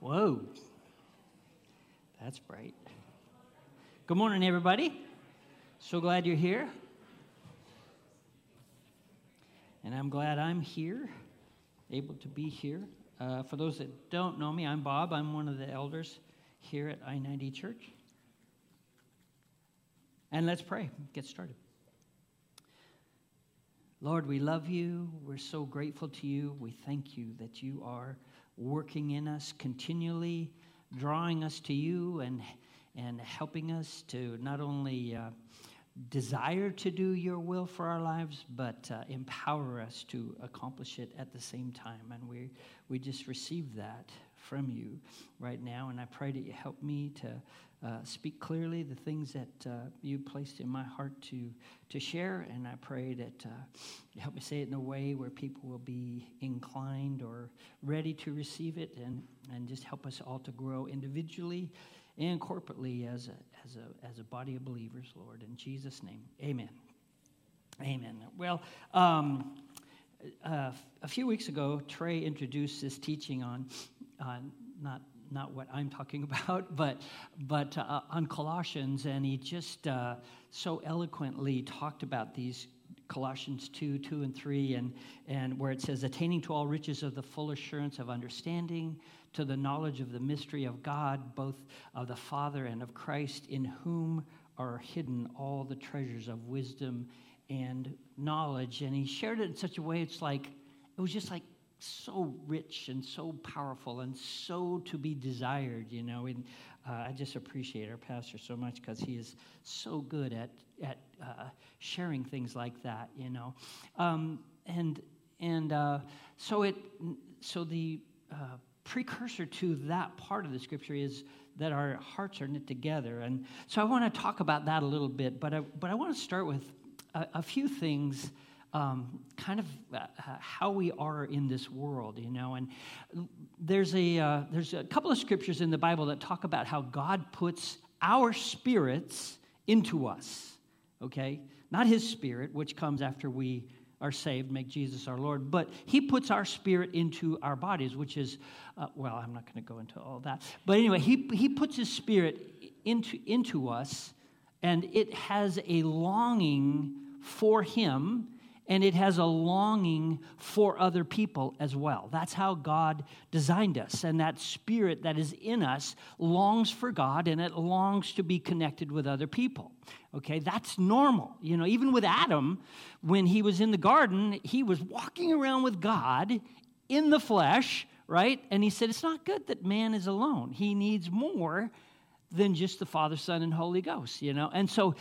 Whoa. That's bright. Good morning, everybody. So glad you're here. And I'm glad I'm here, able to be here. Uh, for those that don't know me, I'm Bob. I'm one of the elders here at I 90 Church. And let's pray, get started. Lord, we love you. We're so grateful to you. We thank you that you are working in us continually, drawing us to you and, and helping us to not only uh, desire to do your will for our lives, but uh, empower us to accomplish it at the same time. And we, we just receive that from you right now. And I pray that you help me to uh, speak clearly the things that uh, you placed in my heart to, to share. And I pray that uh, you help me say it in a way where people will be inclined or ready to receive it and, and just help us all to grow individually and corporately as a, as a, as a body of believers, Lord. In Jesus' name, amen. Amen. Well, um, uh, a few weeks ago, Trey introduced this teaching on, on not not what I'm talking about, but, but uh, on Colossians, and he just uh, so eloquently talked about these Colossians 2, 2 and 3, and, and where it says, attaining to all riches of the full assurance of understanding, to the knowledge of the mystery of God, both of the Father and of Christ, in whom are hidden all the treasures of wisdom and knowledge. And he shared it in such a way, it's like, it was just like so rich and so powerful and so to be desired, you know. And uh, I just appreciate our pastor so much because he is so good at at uh, sharing things like that, you know. Um, and and uh, so it so the uh, precursor to that part of the scripture is that our hearts are knit together, and so I want to talk about that a little bit. But I, but I want to start with a, a few things um, kind of uh, how we are in this world, you know. And there's a uh, there's a couple of scriptures in the Bible that talk about how God puts our spirits into us. Okay, not His Spirit, which comes after we are saved, make Jesus our Lord, but He puts our spirit into our bodies, which is, uh, well, I'm not going to go into all that. But anyway, He, he puts His spirit into, into us, and it has a longing for Him and it has a longing for other people as well. That's how God designed us. And that spirit that is in us longs for God and it longs to be connected with other people. Okay, that's normal. You know, even with Adam, when he was in the garden, he was walking around with God in the flesh, right? And he said, It's not good that man is alone. He needs more than just the Father, Son, and Holy Ghost, you know? And so,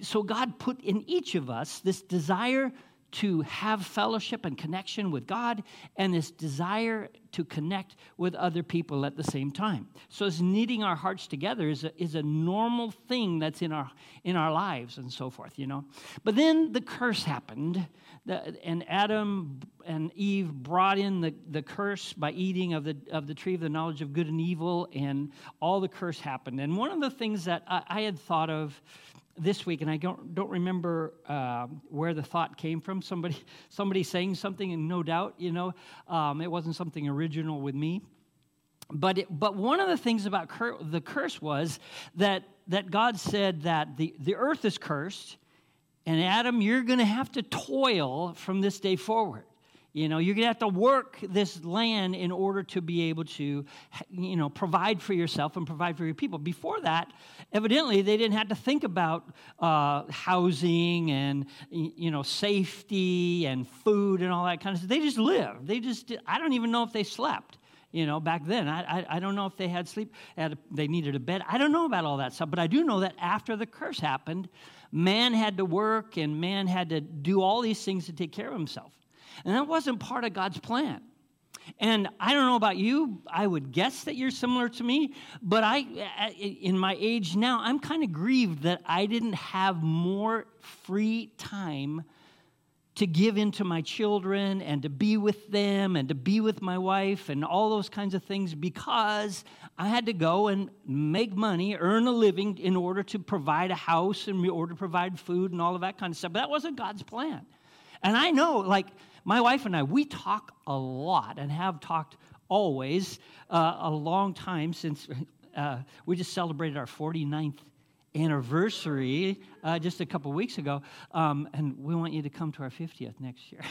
so God put in each of us this desire to have fellowship and connection with God and this desire to connect with other people at the same time. So, it's knitting our hearts together is a, is a normal thing that's in our, in our lives and so forth, you know. But then the curse happened, and Adam and Eve brought in the, the curse by eating of the, of the tree of the knowledge of good and evil, and all the curse happened. And one of the things that I, I had thought of this week, and I don't, don't remember uh, where the thought came from. Somebody, somebody saying something, and no doubt, you know, um, it wasn't something original with me. But, it, but one of the things about cur- the curse was that, that God said that the, the earth is cursed, and Adam, you're going to have to toil from this day forward. You know, you're going to have to work this land in order to be able to, you know, provide for yourself and provide for your people. Before that, evidently, they didn't have to think about uh, housing and, you know, safety and food and all that kind of stuff. They just lived. They just, I don't even know if they slept you know, back then. I, I, I, don't know if they had sleep, had a, they needed a bed. I don't know about all that stuff, but I do know that after the curse happened, man had to work and man had to do all these things to take care of himself. And that wasn't part of God's plan. And I don't know about you, I would guess that you're similar to me, but I, in my age now, I'm kind of grieved that I didn't have more free time to give into my children and to be with them and to be with my wife and all those kinds of things because I had to go and make money, earn a living in order to provide a house and in order to provide food and all of that kind of stuff. But that wasn't God's plan. And I know, like, my wife and I, we talk a lot and have talked always uh, a long time since uh, we just celebrated our 49th anniversary uh, just a couple weeks ago. Um, and we want you to come to our 50th next year.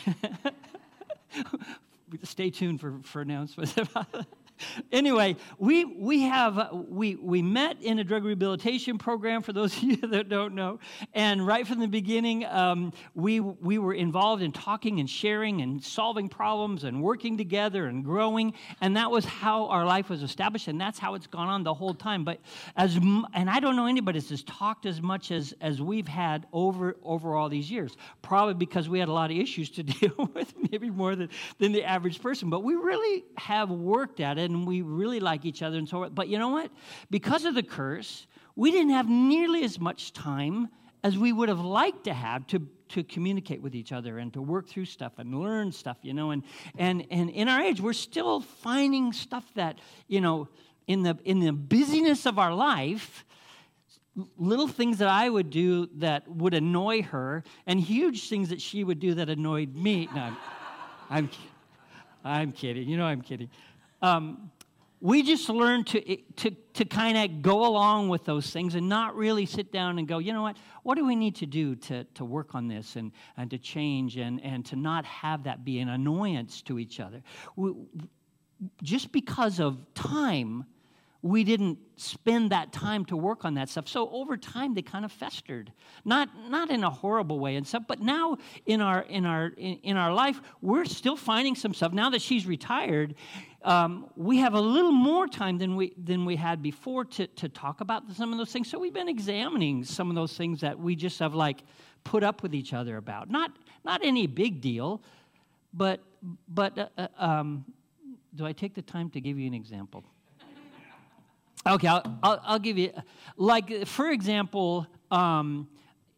Stay tuned for, for announcements about that anyway, we, we have, we, we met in a drug rehabilitation program, for those of you that don't know. And right from the beginning, um, we, we were involved in talking and sharing and solving problems and working together and growing. And that was how our life was established. And that's how it's gone on the whole time. But as, and I don't know anybody that's talked as much as, as we've had over, over all these years. Probably because we had a lot of issues to deal with, maybe more than, than the average person. But we really have worked at it and we really like each other and so on. But you know what? Because of the curse, we didn't have nearly as much time as we would have liked to have to, to communicate with each other and to work through stuff and learn stuff, you know. And, and, and in our age, we're still finding stuff that, you know, in the, in the busyness of our life, little things that I would do that would annoy her, and huge things that she would do that annoyed me. No, I'm, I'm, I'm kidding. You know I'm kidding um, we just learn to, to, to kind of go along with those things and not really sit down and go, you know what, what do we need to do to, to work on this and, and to change and, and to not have that be an annoyance to each other? We, just because of time, we didn't spend that time to work on that stuff. So over time, they kind of festered, not not in a horrible way and stuff. But now in our in our in, in our life, we're still finding some stuff. Now that she's retired, um, we have a little more time than we than we had before to to talk about some of those things. So we've been examining some of those things that we just have like put up with each other about. Not not any big deal, but but uh, uh um, do I take the time to give you an example? Okay, I'll, I'll, I'll, give you, like, for example, um,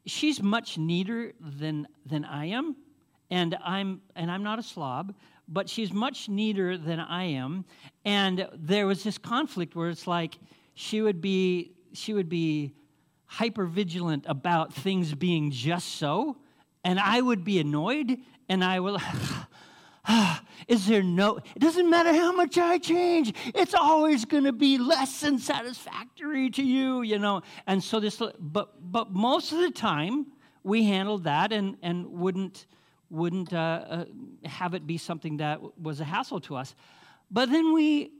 she's much neater than, than I am, and I'm, and I'm not a slob, but she's much neater than I am. And there was this conflict where it's like she would be, she would be hyper vigilant about things being just so, and I would be annoyed, and I will. is there no, it doesn't matter how much I change, it's always going to be less than satisfactory to you, you know. And so this, but, but most of the time, we handled that and, and wouldn't, wouldn't uh, uh, have it be something that was a hassle to us. But then we,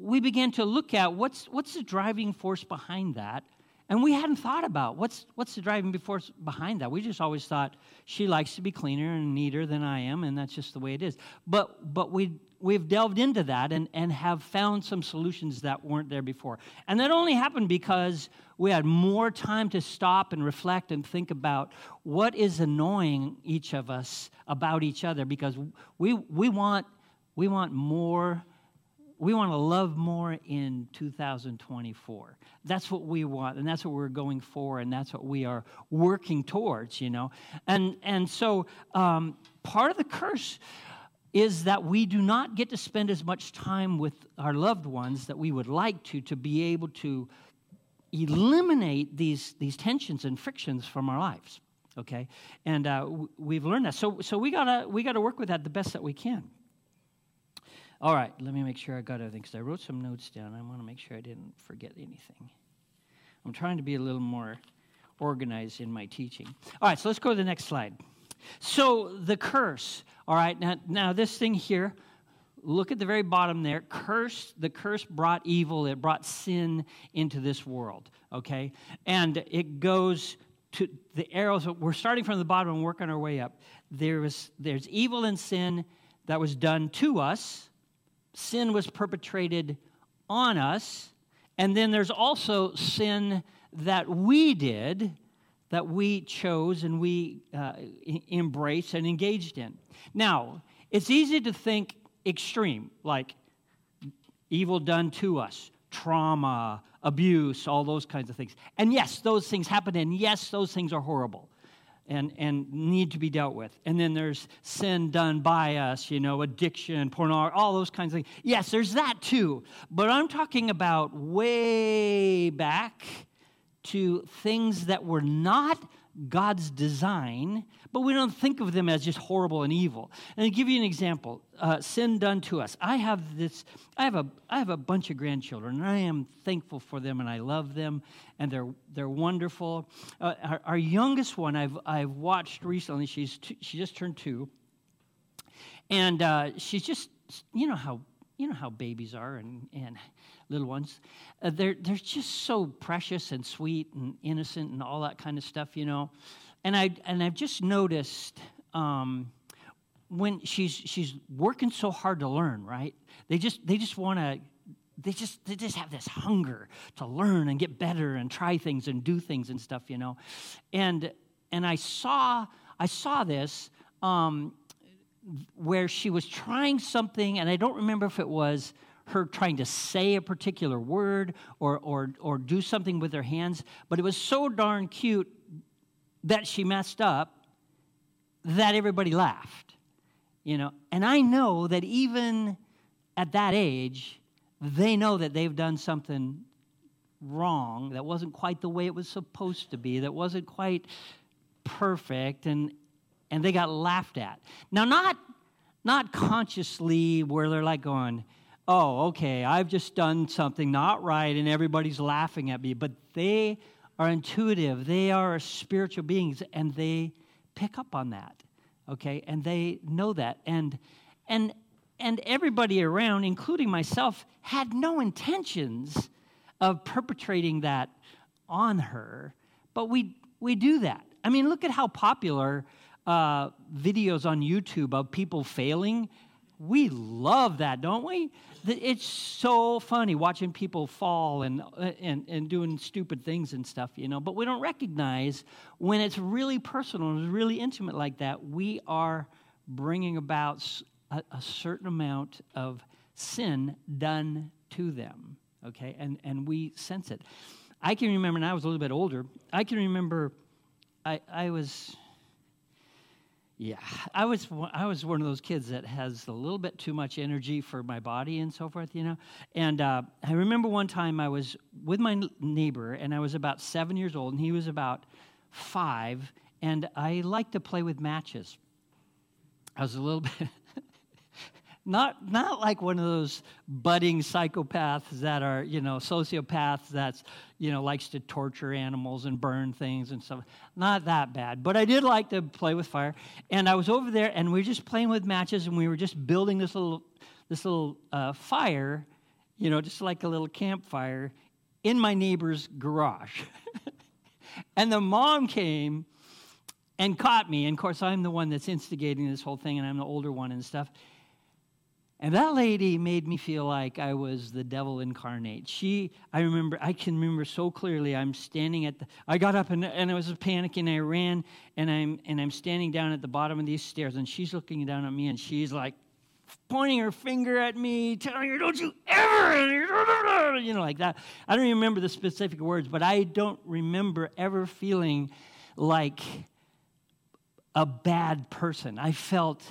we began to look at what's, what's the driving force behind that and we hadn't thought about what's, what's the driving force behind that. We just always thought she likes to be cleaner and neater than I am, and that's just the way it is. But, but we, we've delved into that and, and have found some solutions that weren't there before. And that only happened because we had more time to stop and reflect and think about what is annoying each of us about each other because we, we, want, we want more we want to love more in 2024. That's what we want, and that's what we're going for, and that's what we are working towards, you know. And, and so um, part of the curse is that we do not get to spend as much time with our loved ones that we would like to, to be able to eliminate these, these tensions and frictions from our lives, okay? And uh, we've learned that. So, so we, gotta, we gotta work with that the best that we can. All right, let me make sure I got everything because I wrote some notes down. I want to make sure I didn't forget anything. I'm trying to be a little more organized in my teaching. All right, so let's go to the next slide. So the curse. All right, now, now this thing here, look at the very bottom there. Curse, the curse brought evil, it brought sin into this world, okay? And it goes to the arrows. We're starting from the bottom and working our way up. There was, there's evil and sin that was done to us sin was perpetrated on us, and then there's also sin that we did, that we chose and we uh, embraced and engaged in. Now, it's easy to think extreme, like evil done to us, trauma, abuse, all those kinds of things. And yes, those things happen, and yes, those things are horrible and, and need to be dealt with. And then there's sin done by us, you know, addiction, pornography, all those kinds of things. Yes, there's that too. But I'm talking about way back to things that were not God's design, but we don't think of them as just horrible and evil. And to give you an example, uh, sin done to us. I have this. I have a. I have a bunch of grandchildren, and I am thankful for them, and I love them, and they're they're wonderful. Uh, our, our, youngest one, I've I've watched recently. She's she just turned two, and uh, she's just you know how you know how babies are and, and little ones. Uh, they're, they're just so precious and sweet and innocent and all that kind of stuff, you know. And, I, and I've just noticed um, when she's, she's working so hard to learn, right? They just, they just want to they just they just have this hunger to learn and get better and try things and do things and stuff you know and and i saw i saw this um, where she was trying something, and I don't remember if it was her trying to say a particular word or, or, or do something with her hands, but it was so darn cute that she messed up that everybody laughed. You know, and I know that even at that age, they know that they've done something wrong that wasn't quite the way it was supposed to be, that wasn't quite perfect, and and they got laughed at. Now, not, not consciously where they're like going, oh, okay, I've just done something not right and everybody's laughing at me, but they are intuitive. They are spiritual beings and they pick up on that, okay? And they know that. And, and, and everybody around, including myself, had no intentions of perpetrating that on her, but we, we do that. I mean, look at how popular uh, videos on YouTube of people failing. We love that, don't we? It's so funny watching people fall and, and, and doing stupid things and stuff, you know. But we don't recognize when it's really personal and really intimate like that, we are bringing about a, a certain amount of sin done to them, okay? And, and we sense it. I can remember, and I was a little bit older, I can remember I, I was yeah, I was I was one of those kids that has a little bit too much energy for my body and so forth, you know. And uh, I remember one time I was with my neighbor, and I was about seven years old, and he was about five, and I liked to play with matches. I was a little bit not not like one of those budding psychopaths that are you know sociopaths that's you know likes to torture animals and burn things and stuff. Not that bad. But i did like to play with fire. And i was over there and we were just playing with matches and we were just building this little this little uh, fire you know just like a little campfire in my neighbor's garage. And the mom came and caught me. And of course i'm the one that's instigating this whole thing and i'm the older one and stuff and that lady made me feel like I was the devil incarnate. She, I remember, I can remember so clearly. I'm standing at the, I got up and, and I was panicking. I ran and I'm, and I'm standing down at the bottom of these stairs and she's looking down at me and she's like pointing her finger at me, telling her, don't you ever, you know, like that. I don't remember the specific words, but I don't remember ever feeling like a bad person. I felt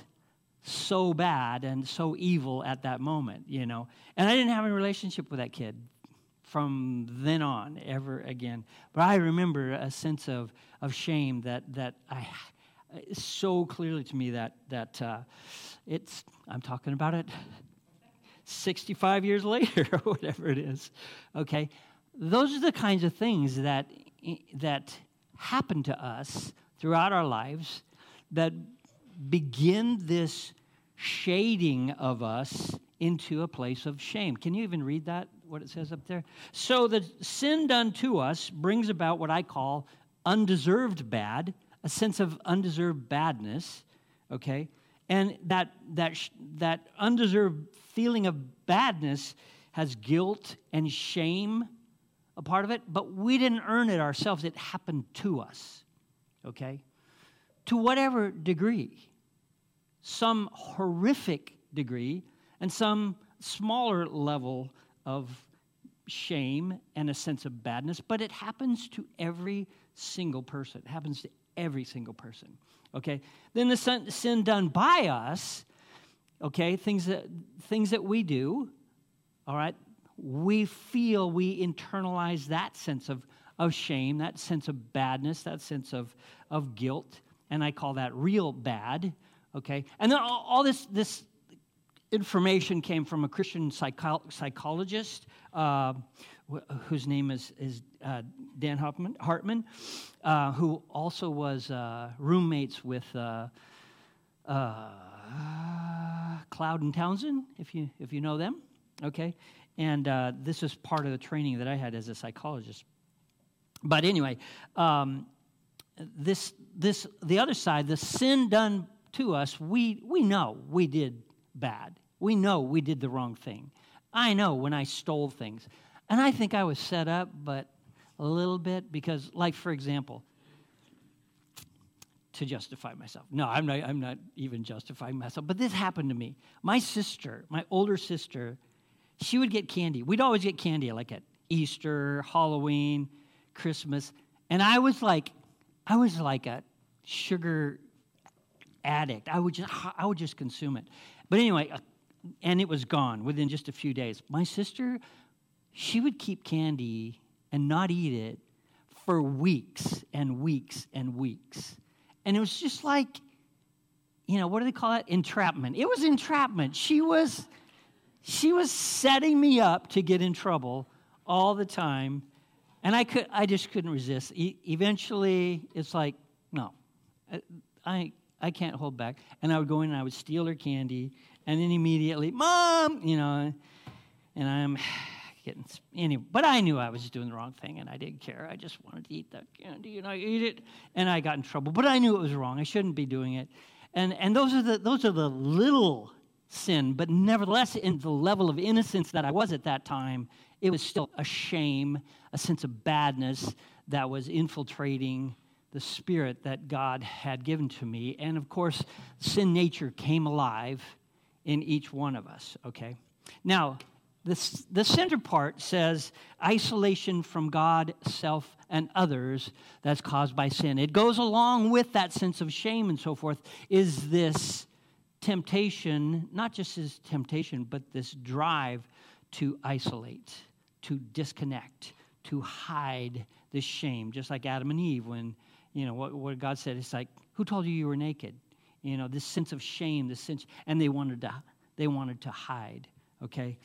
so bad and so evil at that moment, you know. And I didn't have a relationship with that kid from then on ever again. But I remember a sense of, of shame that, that I so clearly to me that, that uh, it's, I'm talking about it 65 years later or whatever it is. Okay? Those are the kinds of things that, that happen to us throughout our lives that begin this shading of us into a place of shame. Can you even read that, what it says up there? So the sin done to us brings about what I call undeserved bad, a sense of undeserved badness, okay? And that, that, that undeserved feeling of badness has guilt and shame a part of it, but we didn't earn it ourselves. It happened to us, okay? To whatever degree some horrific degree and some smaller level of shame and a sense of badness, but it happens to every single person. It happens to every single person. Okay? Then the sin, done by us, okay, things that things that we do, all right, we feel we internalize that sense of, of shame, that sense of badness, that sense of, of guilt. And I call that real bad. Okay? And then all, all this, this information came from a Christian psycho- psychologist uh, wh- whose name is, is uh, Dan Hartman, Hartman uh, who also was uh, roommates with uh, uh, Cloud and Townsend, if you, if you know them. Okay? And this is part of the training that I had as a psychologist. But anyway, um, this, this, the other side, the sin done to us, we, we know we did bad. We know we did the wrong thing. I know when I stole things. And I think I was set up, but a little bit, because, like, for example, to justify myself. No, I'm not, I'm not even justifying myself, but this happened to me. My sister, my older sister, she would get candy. We'd always get candy, like at Easter, Halloween, Christmas. And I was like, I was like a sugar addict. I would just, I would just consume it. But anyway, uh, and it was gone within just a few days. My sister, she would keep candy and not eat it for weeks and weeks and weeks. And it was just like, you know, what do they call it? Entrapment. It was entrapment. She was she was setting me up to get in trouble all the time. And I could I just couldn't resist. E- eventually it's like, no. I I can't hold back. And I would go in and I would steal her candy, and then immediately, Mom, you know, and I'm getting anyway. But I knew I was doing the wrong thing, and I didn't care. I just wanted to eat that candy, and I ate it, and I got in trouble. But I knew it was wrong. I shouldn't be doing it. And and those are the those are the little sin, but nevertheless, in the level of innocence that I was at that time, it was still a shame, a sense of badness that was infiltrating the spirit that God had given to me. And of course, sin nature came alive in each one of us, okay? Now, this, the center part says isolation from God, self, and others that's caused by sin. It goes along with that sense of shame and so forth, is this temptation, not just this temptation, but this drive to isolate, to disconnect, to hide this shame, just like Adam and Eve when you know, what, what God said. It's like, who told you you were naked? You know, this sense of shame, this sense, and they wanted to, they wanted to hide, okay?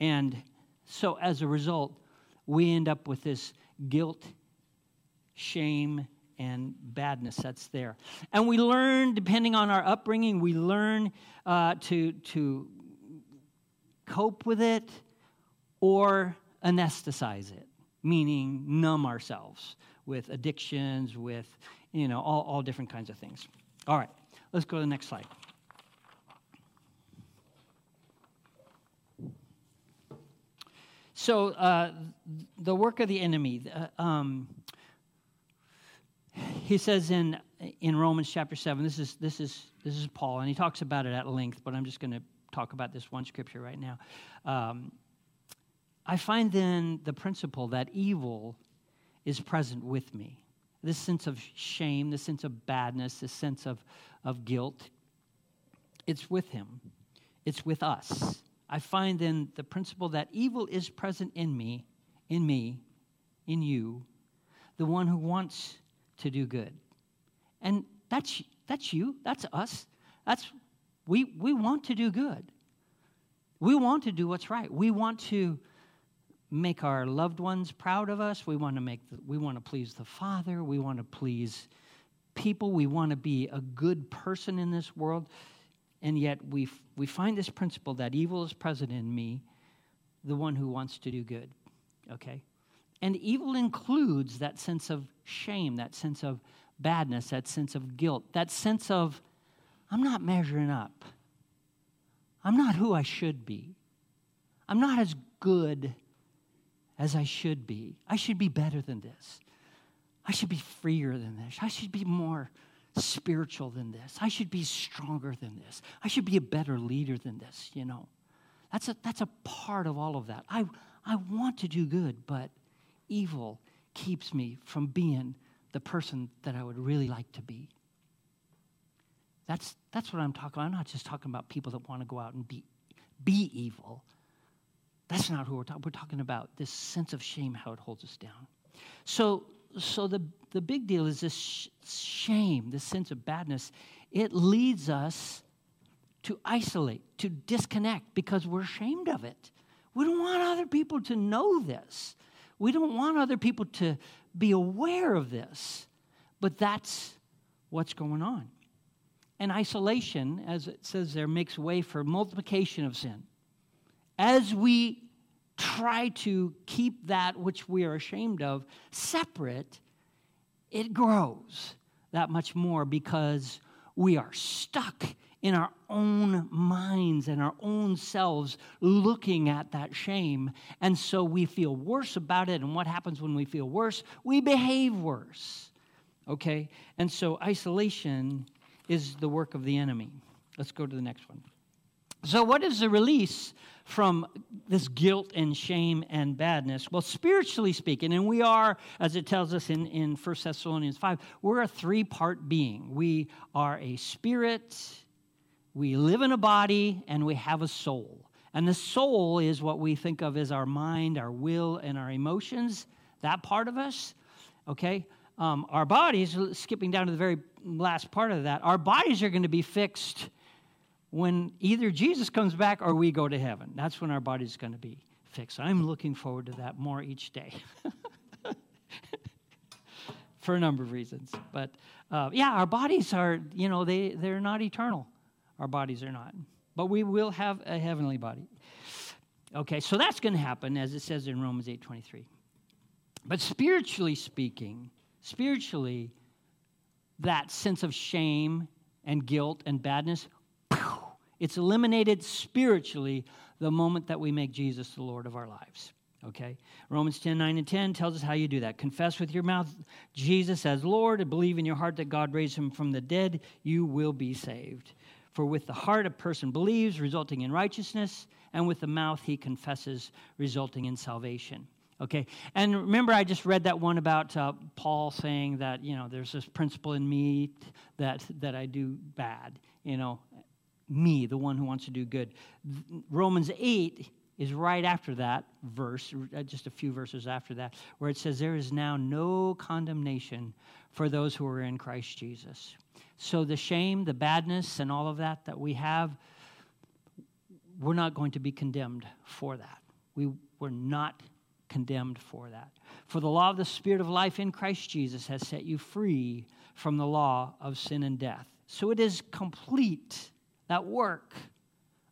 And so as a result, we end up with this guilt, shame, and badness that's there. And we learn, depending on our upbringing, we learn uh, to, to cope with it or anesthetize it, meaning numb ourselves with addictions, with, you know, all, all different kinds of things. All right, let's go to the next slide. So, uh, the work of the enemy. Uh, um, he says in in Romans chapter seven. This is this is this is Paul, and he talks about it at length. But I'm just going to talk about this one scripture right now. Um, I find then the principle that evil is present with me. This sense of shame, this sense of badness, this sense of, of guilt, it's with him, it's with us. I find then the principle that evil is present in me, in me, in you, the one who wants to do good. And that's, that's you, that's us. That's, we, we want to do good. We want to do what's right. We want to make our loved ones proud of us. We want to make the, we want to please the Father. We want to please people. We want to be a good person in this world. And yet we we find this principle that evil is present in me, the one who wants to do good. Okay? And evil includes that sense of shame, that sense of badness, that sense of guilt, that sense of I'm not measuring up. I'm not who I should be. I'm not as good as I should be. I should be better than this. I should be freer than this. I should be more spiritual than this. I should be stronger than this. I should be a better leader than this, you know. That's a, that's a part of all of that. I, I want to do good, but evil keeps me from being the person that I would really like to be. That's, that's what I'm talking about. I'm not just talking about people that want to go out and be, be evil. That's not who we're talking. We're talking about this sense of shame, how it holds us down. So, so the, the big deal is this sh- shame, this sense of badness. It leads us to isolate, to disconnect because we're ashamed of it. We don't want other people to know this. We don't want other people to be aware of this. But that's what's going on. And isolation, as it says there, makes way for multiplication of sin. As we try to keep that which we are ashamed of separate, it grows that much more because we are stuck in our own minds and our own selves looking at that shame. And so we feel worse about it. And what happens when we feel worse? We behave worse. Okay? And so isolation is the work of the enemy. Let's go to the next one. So, what is the release from this guilt and shame and badness? Well, spiritually speaking, and we are, as it tells us in, in 1 Thessalonians 5, we're a three part being. We are a spirit, we live in a body, and we have a soul. And the soul is what we think of as our mind, our will, and our emotions, that part of us, okay? Um, our bodies, skipping down to the very last part of that, our bodies are going to be fixed when either Jesus comes back or we go to heaven. That's when our body's going to be fixed. I'm looking forward to that more each day. For a number of reasons. But uh, yeah, our bodies are, you know, they, they're not eternal. Our bodies are not. But we will have a heavenly body. Okay, so that's going to happen as it says in Romans 8:23. But spiritually speaking, spiritually that sense of shame and guilt and badness it's eliminated spiritually the moment that we make Jesus the Lord of our lives. Okay? Romans 10 9 and 10 tells us how you do that. Confess with your mouth Jesus as Lord and believe in your heart that God raised him from the dead, you will be saved. For with the heart a person believes, resulting in righteousness, and with the mouth he confesses, resulting in salvation. Okay, and remember, I just read that one about uh, Paul saying that you know there's this principle in me that that I do bad. You know, me, the one who wants to do good. Romans eight is right after that verse, uh, just a few verses after that, where it says, "There is now no condemnation for those who are in Christ Jesus." So the shame, the badness, and all of that that we have, we're not going to be condemned for that. We, we're not condemned for that. For the law of the Spirit of life in Christ Jesus has set you free from the law of sin and death. So it is complete, that work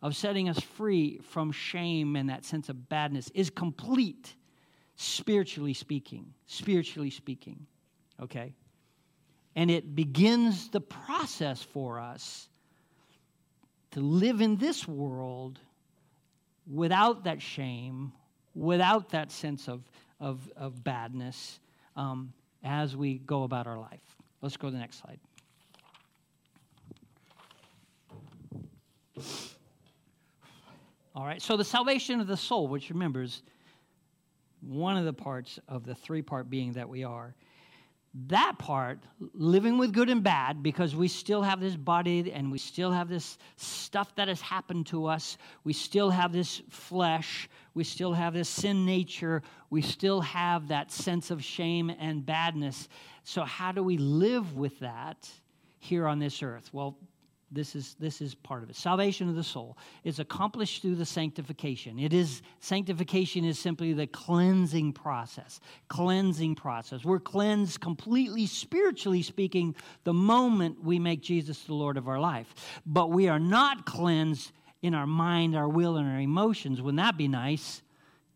of setting us free from shame and that sense of badness is complete, spiritually speaking. Spiritually speaking. Okay? And it begins the process for us to live in this world without that shame, without that sense of, of, of badness um, as we go about our life. Let's go to the next slide. All right, so the salvation of the soul, which remembers one of the parts of the three part being that we are, that part, living with good and bad, because we still have this body and we still have this stuff that has happened to us. We still have this flesh. We still have this sin nature. We still have that sense of shame and badness. So, how do we live with that here on this earth? Well, this is, this is part of it. Salvation of the soul is accomplished through the sanctification. It is sanctification is simply the cleansing process. Cleansing process. We're cleansed completely spiritually speaking the moment we make Jesus the Lord of our life. But we are not cleansed in our mind, our will, and our emotions. Wouldn't that be nice?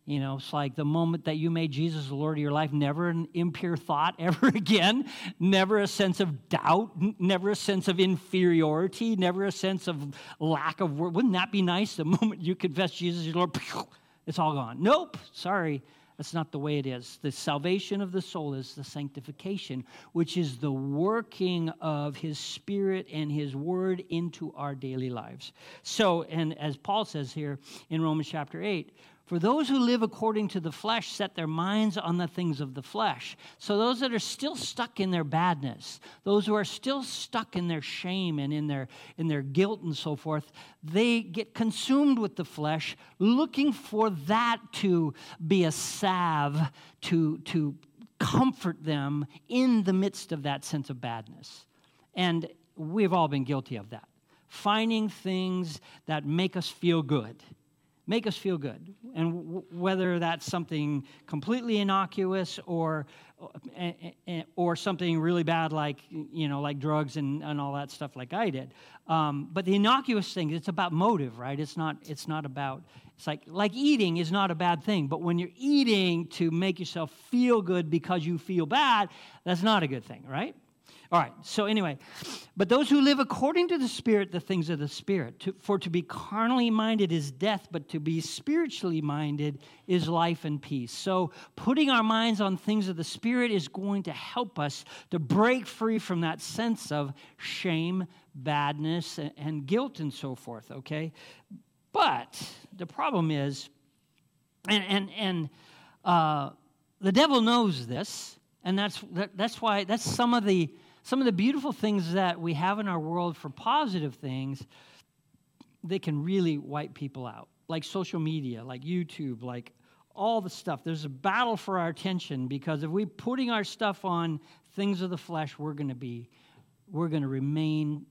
You know, it's like the moment that you made Jesus the Lord of your life, never an impure thought ever again, never a sense of doubt, never a sense of inferiority, never a sense of lack of. Wouldn't that be nice? The moment you confess Jesus your Lord, it's all gone. Nope, sorry. That's not the way it is. The salvation of the soul is the sanctification, which is the working of his spirit and his word into our daily lives. So, and as Paul says here in Romans chapter 8, for those who live according to the flesh set their minds on the things of the flesh. So those that are still stuck in their badness, those who are still stuck in their shame and in their in their guilt and so forth, they get consumed with the flesh, looking for that to be a salve to to comfort them in the midst of that sense of badness. And we've all been guilty of that. Finding things that make us feel good make us feel good. And w- whether that's something completely innocuous or, or something really bad like, you know, like drugs and, and all that stuff like I did. Um, but the innocuous thing, it's about motive, right? It's not, it's not about, it's like, like eating is not a bad thing. But when you're eating to make yourself feel good because you feel bad, that's not a good thing, right? All right, so anyway, but those who live according to the Spirit, the things of the Spirit. To, for to be carnally minded is death, but to be spiritually minded is life and peace. So putting our minds on things of the Spirit is going to help us to break free from that sense of shame, badness, and, and guilt and so forth, okay? But the problem is, and, and, and uh, the devil knows this, and that's, that, that's why, that's some of the some of the beautiful things that we have in our world for positive things, they can really wipe people out, like social media, like YouTube, like all the stuff. There's a battle for our attention because if we're putting our stuff on things of the flesh, we're going to be, we're going to remain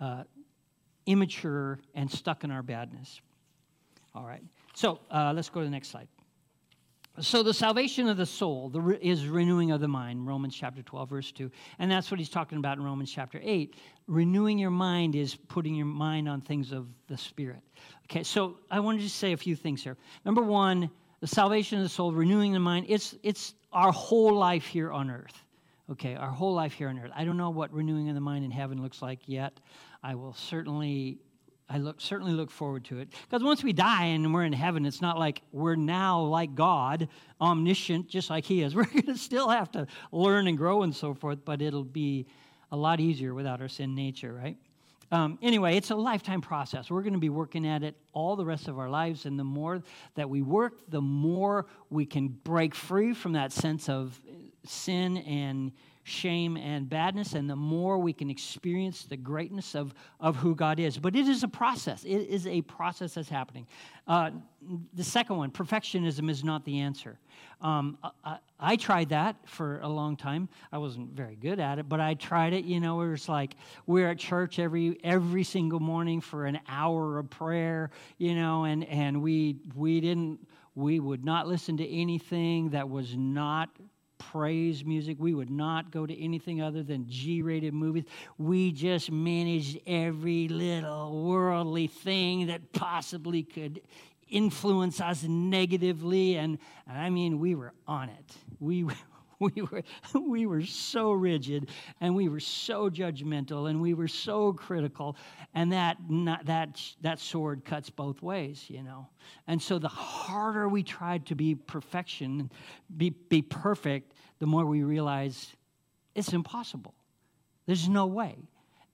uh, immature and stuck in our badness. All right. So uh, let's go to the next slide. So, the salvation of the soul the, is renewing of the mind, Romans chapter 12, verse 2. And that's what he's talking about in Romans chapter 8. Renewing your mind is putting your mind on things of the Spirit. Okay, so I wanted to say a few things here. Number one, the salvation of the soul, renewing the mind, it's, it's our whole life here on earth. Okay, our whole life here on earth. I don't know what renewing of the mind in heaven looks like yet. I will certainly I look, certainly look forward to it. Because once we die and we're in heaven, it's not like we're now like God, omniscient, just like He is. We're going to still have to learn and grow and so forth, but it'll be a lot easier without our sin nature, right? Um, anyway, it's a lifetime process. We're going to be working at it all the rest of our lives, and the more that we work, the more we can break free from that sense of sin and shame, and badness, and the more we can experience the greatness of, of who God is. But it is a process, it is a process that's happening. Uh, the second one, perfectionism is not the answer. Um, I, I, tried that for a long time. I wasn't very good at it, but I tried it. You know, it was like we're at church every every single morning for an hour of prayer. You know, and and we we didn't we would not listen to anything that was not praise music. We would not go to anything other than G rated movies. We just managed every little worldly thing that possibly could influence us negatively. And, I mean, we were on it. We, we were, we were so rigid and we were so judgmental and we were so critical and that, not, that, that sword cuts both ways you know and so the harder we tried to be perfection be, be perfect the more we realize it's impossible there's no way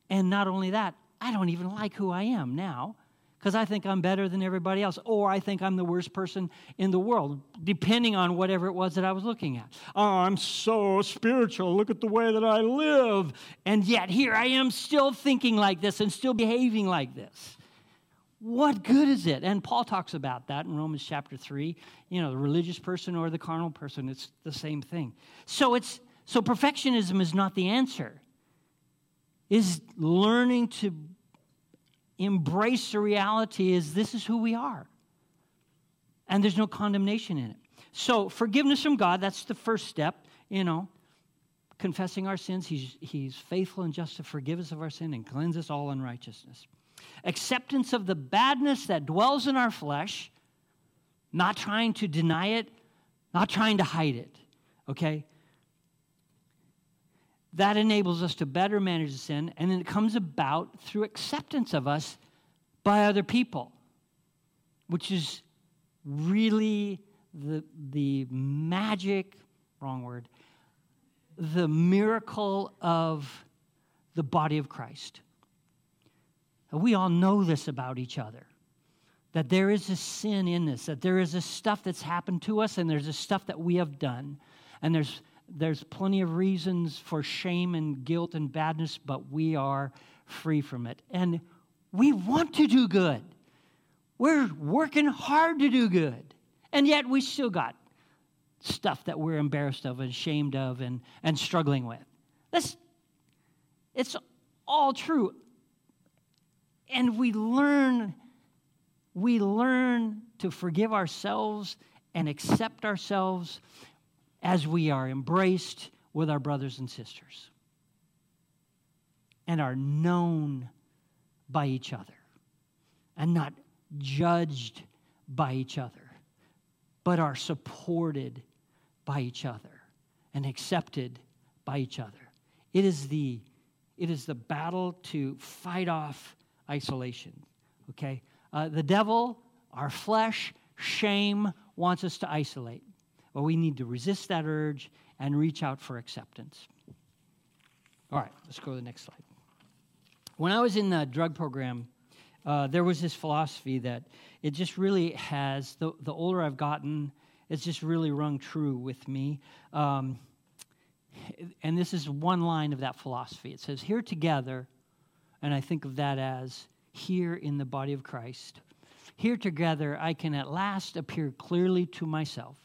and not only that i don't even like who i am now because I think I'm better than everybody else, or I think I'm the worst person in the world, depending on whatever it was that I was looking at. Oh, I'm so spiritual. Look at the way that I live. And yet, here I am still thinking like this and still behaving like this. What good is it? And Paul talks about that in Romans chapter 3. You know, the religious person or the carnal person, it's the same thing. So it's so perfectionism is not the answer. Is learning to embrace the reality is this is who we are. And there's no condemnation in it. So, forgiveness from God, that's the first step, you know, confessing our sins. He's, he's faithful and just to forgive us of our sin and cleanse us all unrighteousness. Acceptance of the badness that dwells in our flesh, not trying to deny it, not trying to hide it, okay? that enables us to better manage the sin, and then it comes about through acceptance of us by other people, which is really the, the magic, wrong word, the miracle of the body of Christ. We all know this about each other that there is a sin in this, that there is a stuff that's happened to us, and there's a stuff that we have done. And there's there's plenty of reasons for shame and guilt and badness, but we are free from it. And we want to do good. We're working hard to do good. And yet we still got stuff that we're embarrassed of and ashamed of and, and struggling with. That's, it's all true. And we learn, we learn to forgive ourselves and accept ourselves as we are embraced with our brothers and sisters and are known by each other and not judged by each other, but are supported by each other and accepted by each other. It is the, it is the battle to fight off isolation, okay? Uh, the devil, our flesh, shame wants us to isolate. Well, we need to resist that urge and reach out for acceptance. All right, let's go to the next slide. When I was in the drug program, uh, there was this philosophy that it just really has, the, the older I've gotten, it's just really rung true with me. Um, and this is one line of that philosophy. It says, Here together, and I think of that as here in the body of Christ, here together I can at last appear clearly to myself,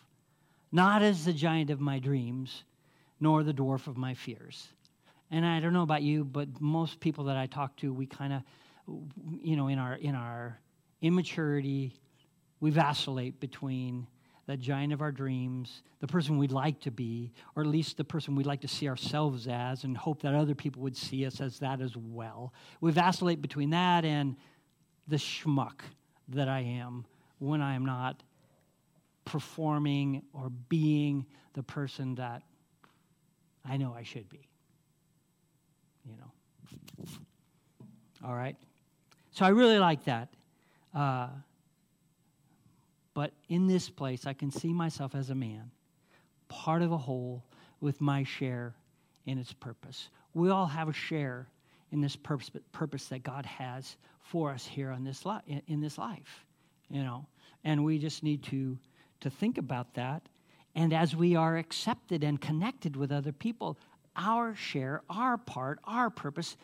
not as the giant of my dreams, nor the dwarf of my fears. And I don't know about you, but most people that I talk to, we kind of you know, in our in our immaturity, we vacillate between the giant of our dreams, the person we'd like to be, or at least the person we'd like to see ourselves as, and hope that other people would see us as that as well. We vacillate between that and the schmuck that I am when I am not performing or being the person that I know I should be. You know. All right? So I really like that. Uh, but in this place, I can see myself as a man, part of a whole with my share in its purpose. We all have a share in this purpose, purpose that God has for us here on this li- in this life, you know. And we just need to to think about that. And as we are accepted and connected with other people, our share, our part, our purpose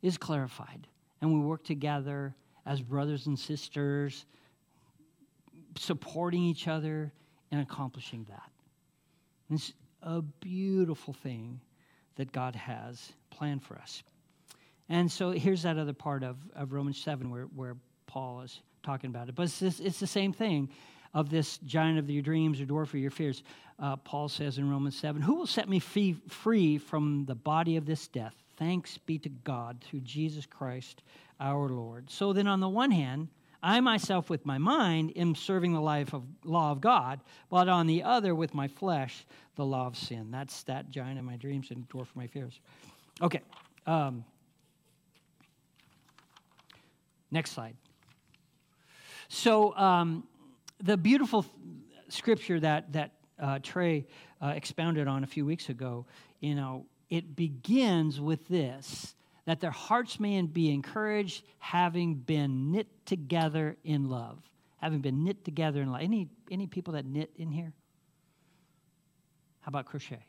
is clarified and we work together as brothers and sisters, supporting each other and accomplishing that. And it's a beautiful thing that God has planned for us. And so here's that other part of, of Romans 7 where, where Paul is talking about it. But it's, it's the same thing of this giant of your dreams or dwarf of your fears. Uh, Paul says in Romans 7 Who will set me free, free from the body of this death? Thanks be to God through Jesus Christ our Lord. So then, on the one hand, I myself with my mind am serving the life of law of God, but on the other with my flesh, the law of sin. That's that giant of my dreams and dwarf my fears. Okay. Um, next slide. So um, the beautiful scripture that that uh, Trey uh, expounded on a few weeks ago, you know, it begins with this that their hearts may be encouraged, having been knit together in love. Having been knit together in love. Any, any people that knit in here? How about crochet?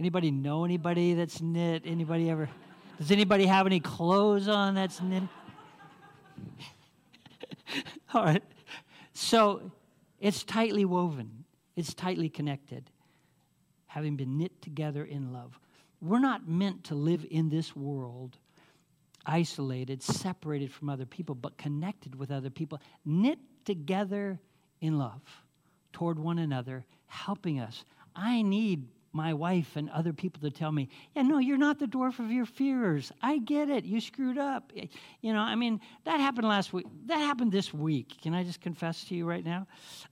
Anybody know anybody that's knit? Anybody ever? Does anybody have any clothes on that's knit? All right. So it's tightly woven, it's tightly connected having been knit together in love. We're not meant to live in this world isolated, separated from other people, but connected with other people, knit together in love toward one another, helping us. I need my wife and other people to tell me, yeah, no, you're not the dwarf of your fears. I get it. You screwed up. You know, I mean, that happened last week. That happened this week. Can I just confess to you right now?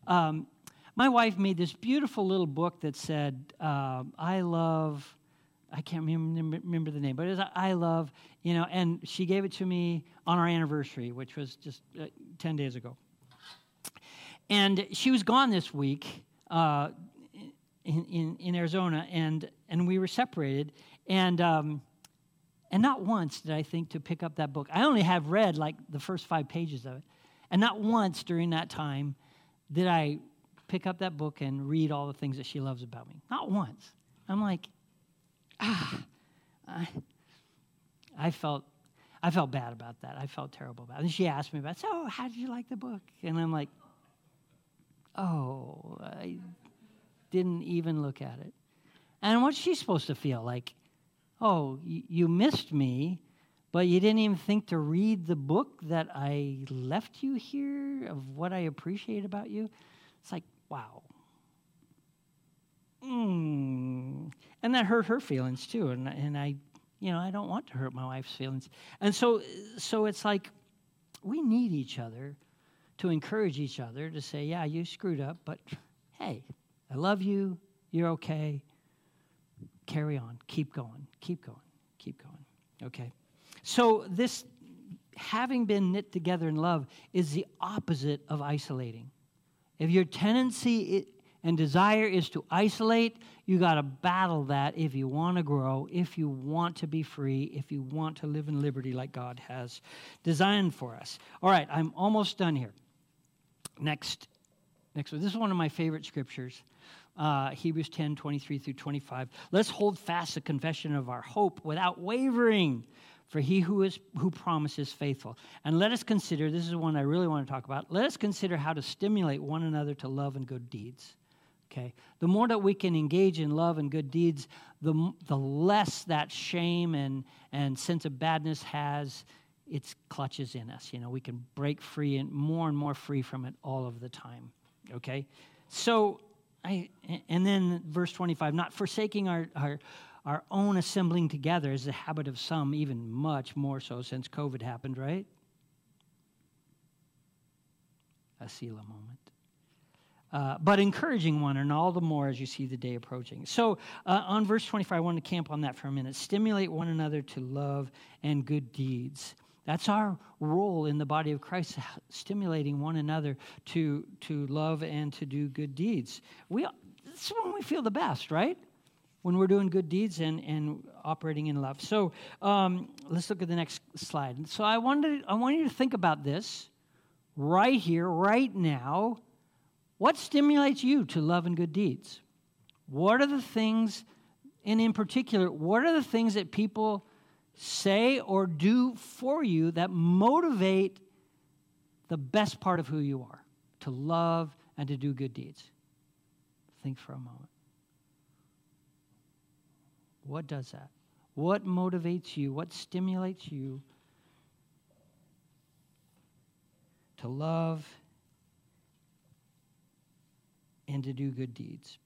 Um, my wife made this beautiful little book that said, uh, I love, I can't remember, the name, but it was I love, you know, and she gave it to me on our anniversary, which was just uh, 10 days ago. And she was gone this week uh, in, in, in, Arizona, and, and we were separated. And, um, and not once did I think to pick up that book. I only have read like the first five pages of it. And not once during that time did I pick up that book and read all the things that she loves about me. Not once. I'm like, ah, I, I felt, I felt bad about that. I felt terrible about it. And she asked me about, so how did you like the book? And I'm like, oh, I, didn't even look at it. And what's she supposed to feel? Like, oh, you missed me, but you didn't even think to read the book that I left you here of what I appreciate about you? It's like, wow. Mm. And that hurt her feelings too. And, and I, you know, I don't want to hurt my wife's feelings. And so, so it's like we need each other to encourage each other to say, yeah, you screwed up, but hey, I love you. You're okay. Carry on. Keep going. Keep going. Keep going. Okay. So, this having been knit together in love is the opposite of isolating. If your tendency and desire is to isolate, you got to battle that if you want to grow, if you want to be free, if you want to live in liberty like God has designed for us. All right, I'm almost done here. Next, next one. This is one of my favorite scriptures. Uh, Hebrews 10 23 through 25. Let's hold fast the confession of our hope without wavering, for he who is who promises faithful. And let us consider this is one I really want to talk about. Let us consider how to stimulate one another to love and good deeds. Okay, the more that we can engage in love and good deeds, the the less that shame and and sense of badness has its clutches in us. You know, we can break free and more and more free from it all of the time. Okay, so I and then verse twenty five, not forsaking our our our own assembling together is the habit of some, even much more so since COVID happened, right? A Selah moment. Uh, but encouraging one, and all the more as you see the day approaching. So, uh, on verse 25, I want to camp on that for a minute. Stimulate one another to love and good deeds. That's our role in the body of Christ, stimulating one another to, to love and to do good deeds. We, this is when we feel the best, right? when we're doing good deeds and, and operating in love. So um, let's look at the next slide. So I wanted I want you to think about this right here, right now. What stimulates you to love and good deeds? What are the things, and in particular, what are the things that people say or do for you that motivate the best part of who you are to love and to do good deeds? Think for a moment. What does that? What motivates you? What stimulates you to love and to do good deeds?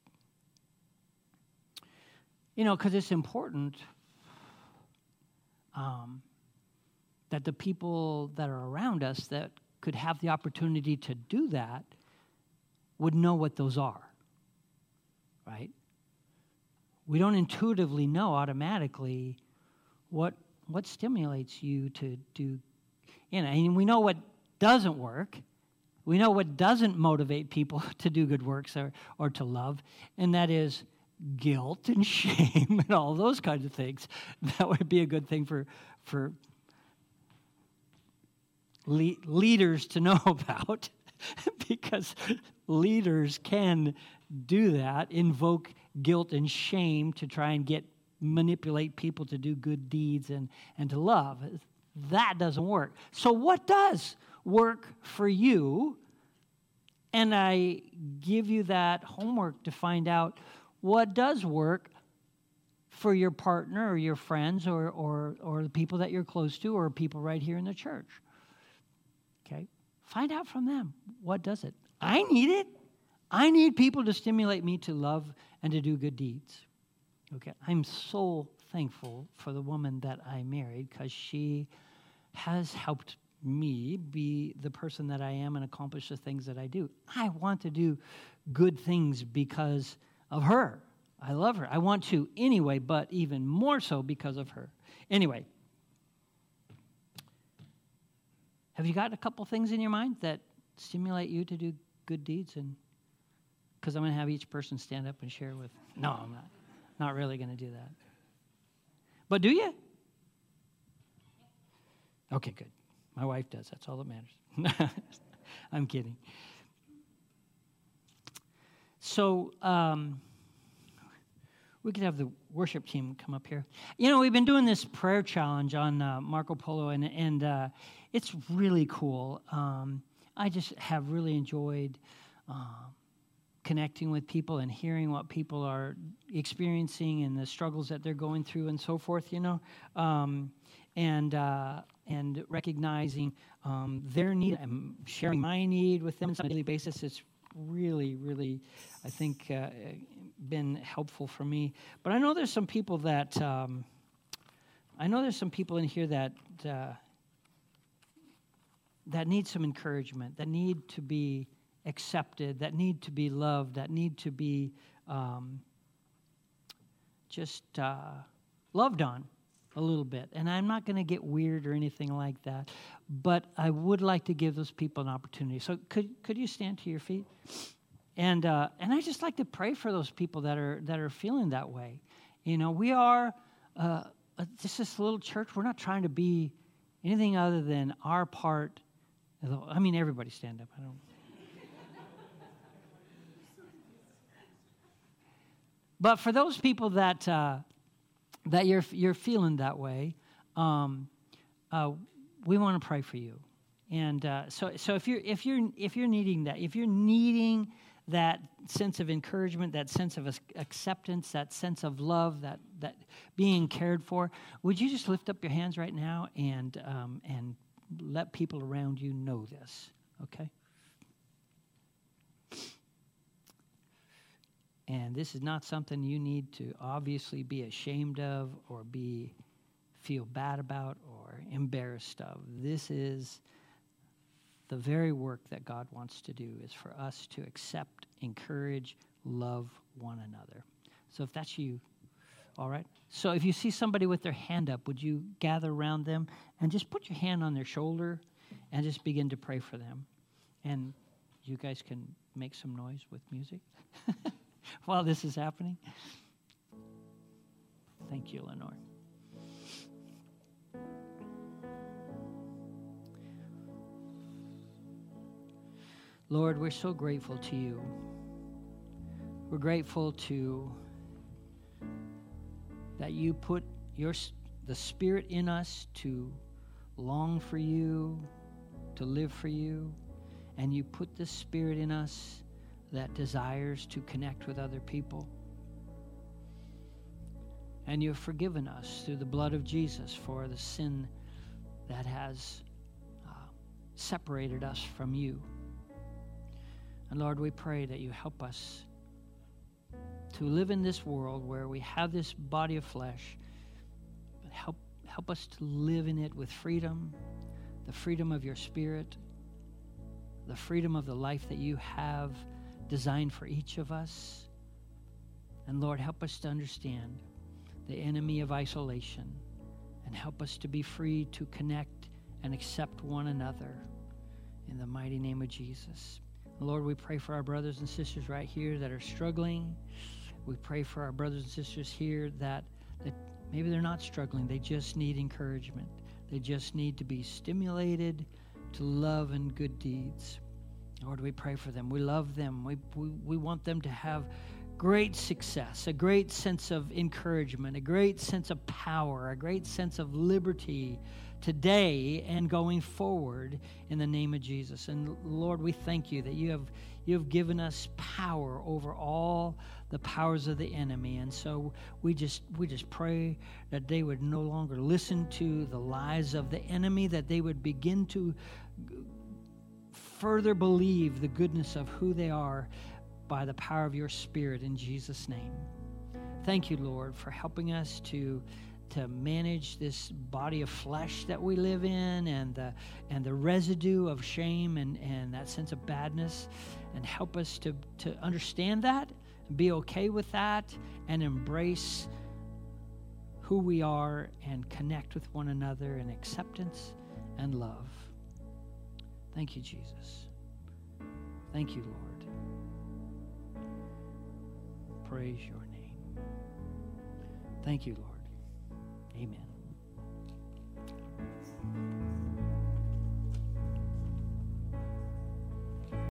You know, because it's important um, that the people that are around us that could have the opportunity to do that would know what those are, right? we don't intuitively know automatically what what stimulates you to do you know and we know what doesn't work we know what doesn't motivate people to do good works or, or to love and that is guilt and shame and all those kinds of things that would be a good thing for for le- leaders to know about because leaders can do that invoke guilt and shame to try and get manipulate people to do good deeds and, and to love. That doesn't work. So, what does work for you? And I give you that homework to find out what does work for your partner or your friends or, or, or the people that you're close to or people right here in the church. Okay? Find out from them what does it. I need it. I need people to stimulate me to love and to do good deeds. Okay, I'm so thankful for the woman that I married because she has helped me be the person that I am and accomplish the things that I do. I want to do good things because of her. I love her. I want to anyway, but even more so because of her. Anyway, have you got a couple things in your mind that stimulate you to do good deeds and because I'm going to have each person stand up and share with. No, I'm not. Not really going to do that. But do you? Okay, good. My wife does. That's all that matters. I'm kidding. So, um, we could have the worship team come up here. You know, we've been doing this prayer challenge on uh, Marco Polo, and, and uh, it's really cool. Um, I just have really enjoyed um, connecting with people and hearing what people are experiencing and the struggles that they're going through and so forth, you know, um, and uh, and recognizing um, their need and sharing my need with them on a daily basis. It's really, really, I think, uh, been helpful for me. But I know there's some people that um, I know there's some people in here that uh, that need some encouragement, that need to be accepted, that need to be loved, that need to be um, just uh, loved on a little bit. And I'm not going to get weird or anything like that, but I would like to give those people an opportunity. So could could you stand to your feet? And uh, and I just like to pray for those people that are that are feeling that way. You know, we are uh, this is a little church. We're not trying to be anything other than our part. I mean, everybody stand up. I don't. But for those people that uh, that you're you're feeling that way, um, uh, we want to pray for you. And uh, so so if you're if you're if you're needing that, if you're needing that sense of encouragement, that sense of acceptance, that sense of love, that that being cared for, would you just lift up your hands right now and um, and let people around you know this? Okay. And this is not something you need to obviously be ashamed of or be feel bad about or embarrassed of. This is the very work that God wants to do is for us to accept, encourage, love one another. So if that's you, all right? So if you see somebody with their hand up, would you gather around them and just put your hand on their shoulder and just begin to pray for them? And you guys can make some noise with music. while this is happening? Thank you, Lenore. Lord, we're so grateful to you. We're grateful to that you put your the spirit in us to long for you, to live for you, and you put the spirit in us that desires to connect with other people. And you've forgiven us through the blood of Jesus for the sin that has uh, separated us from you. And Lord, we pray that you help us to live in this world where we have this body of flesh, but help, help us to live in it with freedom, the freedom of your spirit, the freedom of the life that you have designed for each of us. And Lord, help us to understand the enemy of isolation and help us to be free to connect and accept one another in the mighty name of Jesus. Lord, we pray for our brothers and sisters right here that are struggling. We pray for our brothers and sisters here that, that maybe they're not struggling, they just need encouragement. They just need to be stimulated to love and good deeds. Lord, we pray for them. We love them. We, we, we want them to have great success, a great sense of encouragement, a great sense of power, a great sense of liberty today and going forward in the name of Jesus. And Lord, we thank you that you have you have given us power over all the powers of the enemy. And so we just we just pray that they would no longer listen to the lies of the enemy, that they would begin to further believe the goodness of who they are by the power of your Spirit in Jesus' name. Thank you, Lord, for helping us to to manage this body of flesh that we live in and the and the residue of shame and, and that sense of badness and help us to, to understand that be okay with that and embrace who we are and connect with one another in acceptance and love. Thank you, Jesus. Thank you, Lord. Praise your name. Thank you, Lord. Amen.